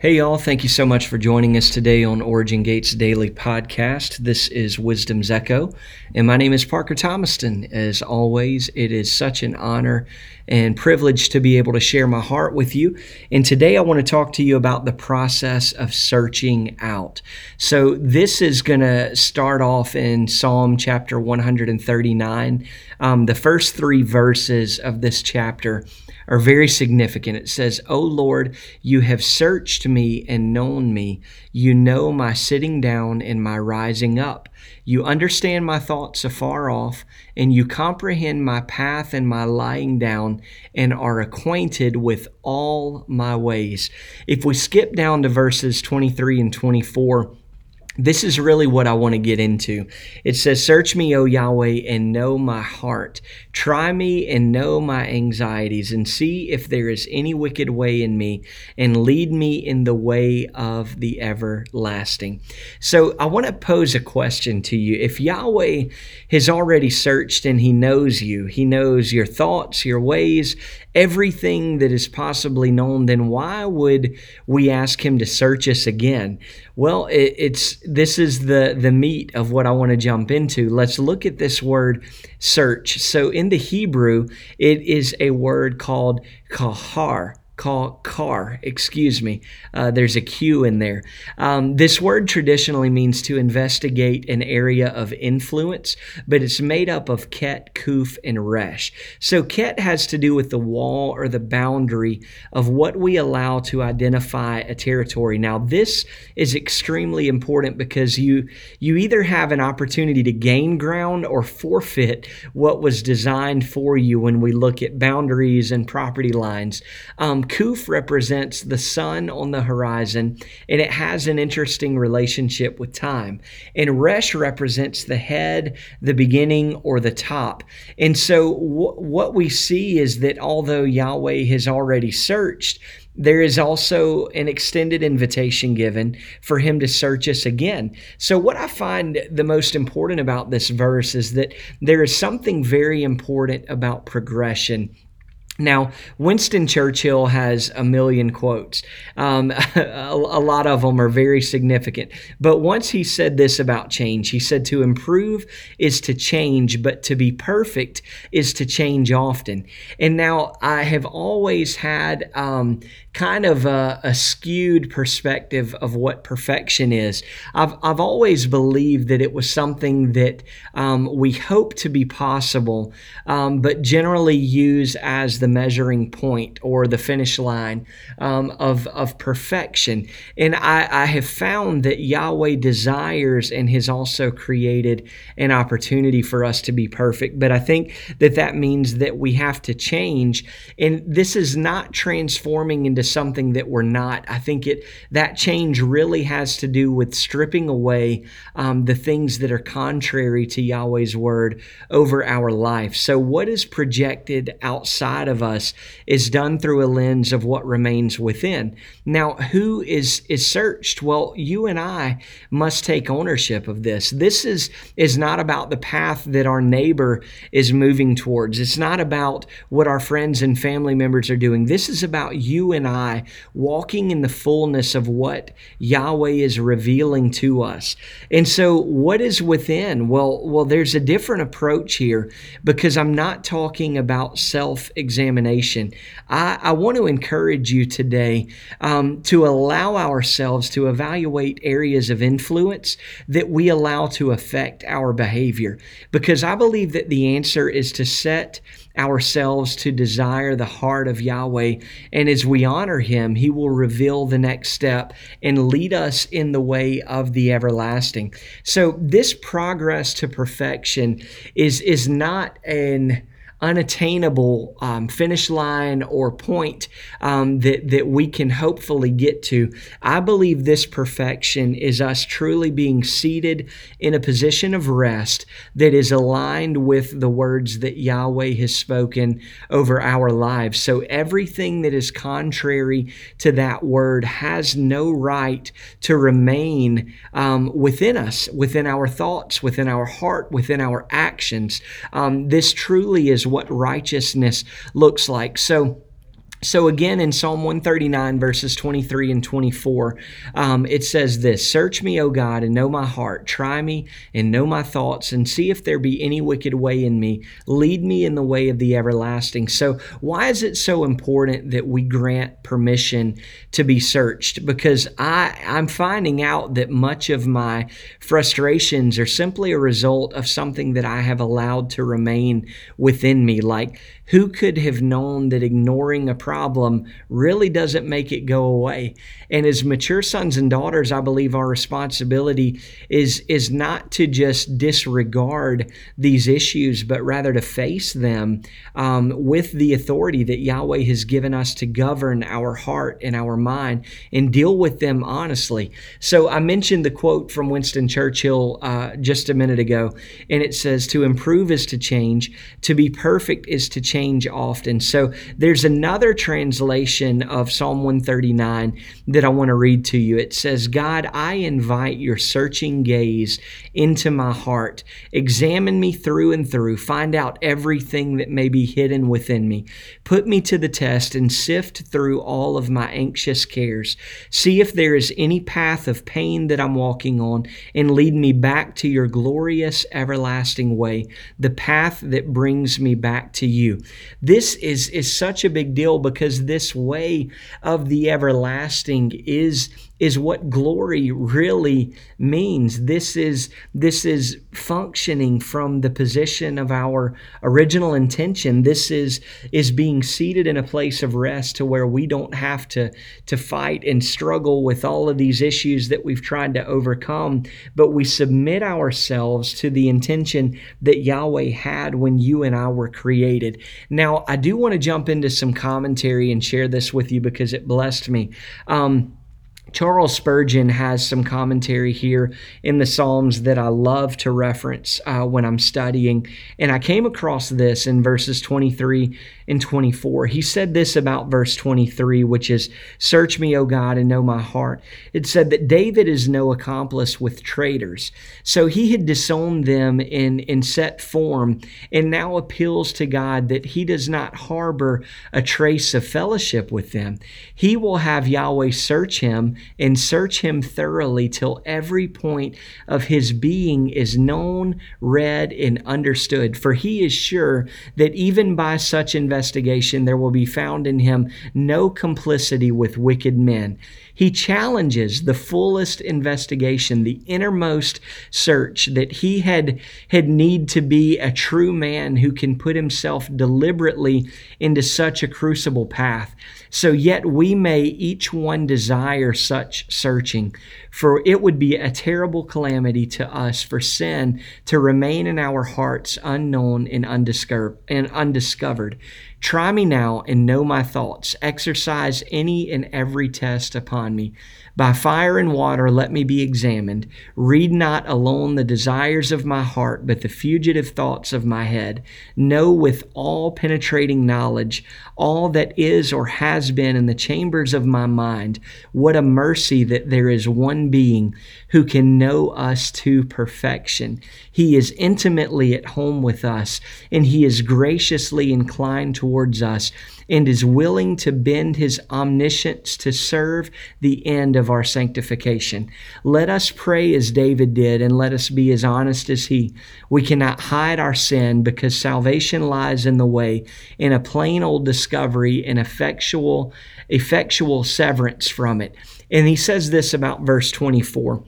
Hey, y'all. Thank you so much for joining us today on Origin Gates Daily Podcast. This is Wisdom's Echo, and my name is Parker Thomaston. As always, it is such an honor and privilege to be able to share my heart with you. And today I want to talk to you about the process of searching out. So, this is going to start off in Psalm chapter 139. Um, the first three verses of this chapter are very significant. It says, O Lord, you have searched me and known me. You know my sitting down and my rising up. You understand my thoughts afar off, and you comprehend my path and my lying down, and are acquainted with all my ways. If we skip down to verses 23 and 24, this is really what I want to get into. It says, Search me, O Yahweh, and know my heart. Try me and know my anxieties, and see if there is any wicked way in me, and lead me in the way of the everlasting. So I want to pose a question to you. If Yahweh has already searched and He knows you, He knows your thoughts, your ways, everything that is possibly known, then why would we ask Him to search us again? Well, it, it's this is the the meat of what I want to jump into. Let's look at this word search. So in the Hebrew, it is a word called kahar call car, excuse me. Uh, there's a Q in there. Um, this word traditionally means to investigate an area of influence, but it's made up of ket, kuf, and resh. So ket has to do with the wall or the boundary of what we allow to identify a territory. Now, this is extremely important because you you either have an opportunity to gain ground or forfeit what was designed for you when we look at boundaries and property lines. Um, Kuf represents the sun on the horizon, and it has an interesting relationship with time. And Resh represents the head, the beginning, or the top. And so, w- what we see is that although Yahweh has already searched, there is also an extended invitation given for him to search us again. So, what I find the most important about this verse is that there is something very important about progression now, Winston Churchill has a million quotes. Um, a, a, lot of them are very significant. But once he said this about change, he said, To improve is to change, but to be perfect is to change often. And now I have always had um, kind of a, a, skewed perspective of what perfection is. I've, I've always believed that it was something that um, we hope to be possible, um, but generally use as the measuring point or the finish line um, of, of perfection. And I, I have found that Yahweh desires and has also created an opportunity for us to be perfect. But I think that that means that we have to change. And this is not transforming into into something that we're not. I think it that change really has to do with stripping away um, the things that are contrary to Yahweh's word over our life. So what is projected outside of us is done through a lens of what remains within. Now, who is is searched? Well, you and I must take ownership of this. This is is not about the path that our neighbor is moving towards. It's not about what our friends and family members are doing. This is about you and I walking in the fullness of what Yahweh is revealing to us. And so what is within? Well, well there's a different approach here because I'm not talking about self-examination. I, I want to encourage you today um, to allow ourselves to evaluate areas of influence that we allow to affect our behavior because I believe that the answer is to set ourselves to desire the heart of Yahweh. And as we honor Him, He will reveal the next step and lead us in the way of the everlasting. So, this progress to perfection is, is not an unattainable um, finish line or point um, that, that we can hopefully get to. I believe this perfection is us truly being seated in a position of rest that is aligned with the words that Yahweh has spoken over our lives. So everything that is contrary to that word has no right to remain um, within us, within our thoughts, within our heart, within our actions. Um, this truly is what righteousness looks like. So, So, again, in Psalm 139, verses 23 and 24, um, it says this Search me, O God, and know my heart. Try me and know my thoughts, and see if there be any wicked way in me. Lead me in the way of the everlasting. So, why is it so important that we grant permission to be searched? Because I, I'm finding out that much of my frustrations are simply a result of something that I have allowed to remain within me. Like, who could have known that ignoring a problem really doesn't make it go away? And as mature sons and daughters, I believe our responsibility is, is not to just disregard these issues, but rather to face them um, with the authority that Yahweh has given us to govern our heart and our mind and deal with them honestly. So I mentioned the quote from Winston Churchill uh, just a minute ago, and it says, To improve is to change, to be perfect is to change often. So there's another translation of Psalm 139 that I want to read to you. It says, God, I invite your searching gaze into my heart. Examine me through and through. Find out everything that may be hidden within me. Put me to the test and sift through all of my anxious cares. See if there is any path of pain that I'm walking on and lead me back to your glorious everlasting way, the path that brings me back to you. This is, is such a big deal because this way of the everlasting is is what glory really means. This is this is functioning from the position of our original intention. This is is being seated in a place of rest to where we don't have to to fight and struggle with all of these issues that we've tried to overcome, but we submit ourselves to the intention that Yahweh had when you and I were created. Now, I do want to jump into some commentary and share this with you because it blessed me. Um, Charles Spurgeon has some commentary here in the Psalms that I love to reference uh, when I'm studying. And I came across this in verses 23 and 24. He said this about verse 23, which is, Search me, O God, and know my heart. It said that David is no accomplice with traitors. So he had disowned them in, in set form and now appeals to God that he does not harbor a trace of fellowship with them. He will have Yahweh search him and search him thoroughly till every point of his being is known, read, and understood. For he is sure that even by such investigation there will be found in him no complicity with wicked men. He challenges the fullest investigation, the innermost search that he had had need to be a true man who can put himself deliberately into such a crucible path. So yet we may each one desire such searching, for it would be a terrible calamity to us for sin to remain in our hearts unknown and undiscovered. Try me now and know my thoughts. Exercise any and every test upon me. By fire and water let me be examined. Read not alone the desires of my heart, but the fugitive thoughts of my head. Know with all penetrating knowledge all that is or has been in the chambers of my mind. What a mercy that there is one being who can know us to perfection. He is intimately at home with us, and he is graciously inclined towards us and is willing to bend his omniscience to serve the end of our sanctification. Let us pray as David did, and let us be as honest as he. We cannot hide our sin because salvation lies in the way, in a plain old discovery and effectual, effectual severance from it. And he says this about verse 24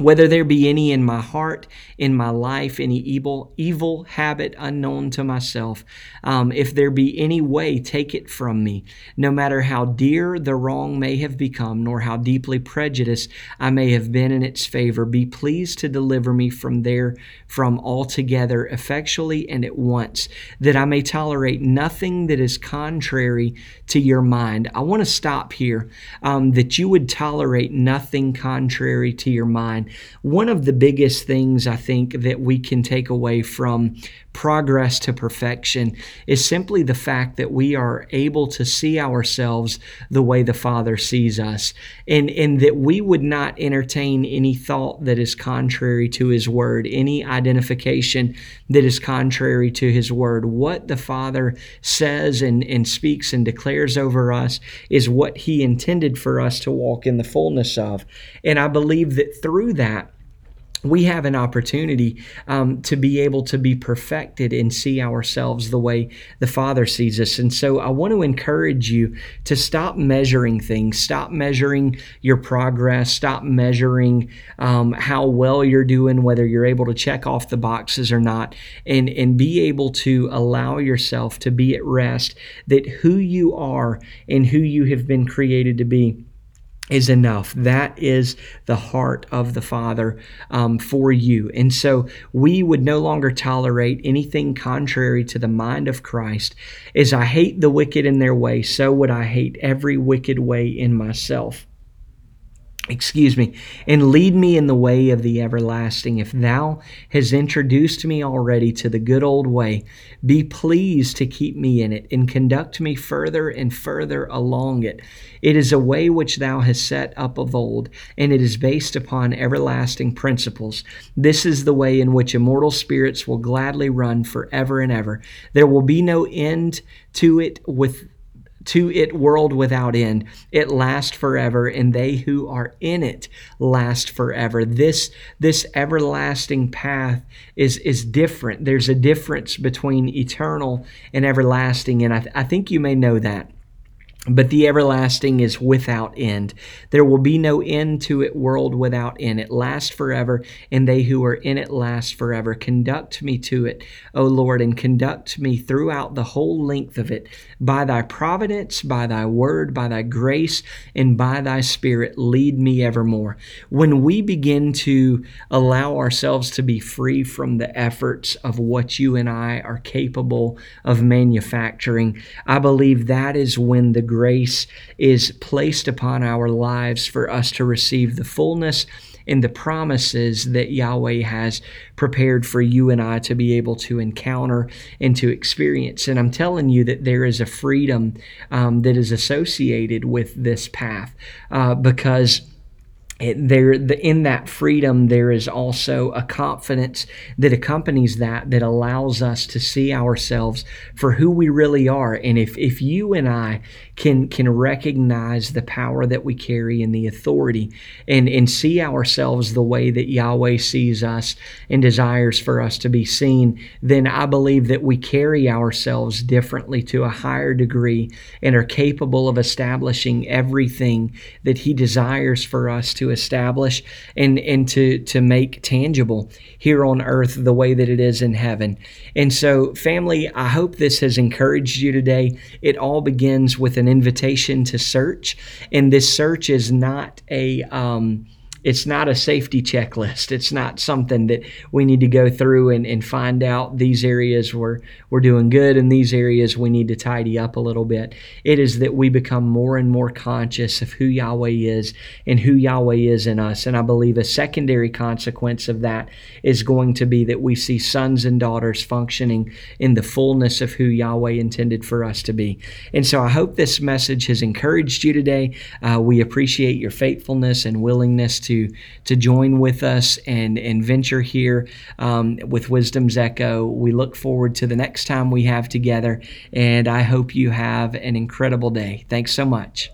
whether there be any in my heart, in my life, any evil evil habit unknown to myself, um, if there be any way, take it from me. No matter how dear the wrong may have become, nor how deeply prejudiced I may have been in its favor, be pleased to deliver me from there, from altogether, effectually and at once, that I may tolerate nothing that is contrary to your mind. I want to stop here. Um, that you would tolerate nothing contrary to your mind one of the biggest things I think that we can take away from progress to perfection is simply the fact that we are able to see ourselves the way the Father sees us, and, and that we would not entertain any thought that is contrary to His Word, any identification that is contrary to His Word. What the Father says and, and speaks and declares over us is what He intended for us to walk in the fullness of. And I believe that through that, we have an opportunity um, to be able to be perfected and see ourselves the way the Father sees us. And so I want to encourage you to stop measuring things, stop measuring your progress, stop measuring um, how well you're doing, whether you're able to check off the boxes or not, and, and be able to allow yourself to be at rest that who you are and who you have been created to be is enough. That is the heart of the Father um, for you. And so we would no longer tolerate anything contrary to the mind of Christ. As I hate the wicked in their way, so would I hate every wicked way in myself excuse me, and lead me in the way of the everlasting. If thou hast introduced me already to the good old way, be pleased to keep me in it and conduct me further and further along it. It is a way which thou hast set up of old, and it is based upon everlasting principles. This is the way in which immortal spirits will gladly run forever and ever. There will be no end to it with to it world without end. It lasts forever, and they who are in it last forever. This this everlasting path is is different. There's a difference between eternal and everlasting, and I, th- I think you may know that but the everlasting is without end. There will be no end to it, world without end. It lasts forever, and they who are in it last forever. Conduct me to it, O Lord, and conduct me throughout the whole length of it. By thy providence, by thy word, by thy grace, and by thy spirit, lead me evermore. When we begin to allow ourselves to be free from the efforts of what you and I are capable of manufacturing, I believe that is when the grace is placed upon our lives for us to receive the fullness and the promises that Yahweh has prepared for you and I to be able to encounter and to experience. And I'm telling you that there is a freedom um, that is associated with this path uh, because it, there the, in that freedom there is also a confidence that accompanies that that allows us to see ourselves for who we really are. And if if you and I can can recognize the power that we carry and the authority and and see ourselves the way that Yahweh sees us and desires for us to be seen then I believe that we carry ourselves differently to a higher degree and are capable of establishing everything that he desires for us establish and, and to, to make tangible here on earth the way that it is in heaven. And so, family, I hope this has encouraged you today. It all begins with an invitation to search, and this search is not a. Um, it's not a safety checklist. It's not something that we need to go through and, and find out these areas where we're doing good and these areas we need to tidy up a little bit. It is that we become more and more conscious of who Yahweh is and who Yahweh is in us. And I believe a secondary consequence of that is going to be that we see sons and daughters functioning in the fullness of who Yahweh intended for us to be. And so I hope this message has encouraged you today. Uh, we appreciate your faithfulness and willingness to to to join with us and and venture here um, with Wisdom's Echo. We look forward to the next time we have together, and I hope you have an incredible day. Thanks so much.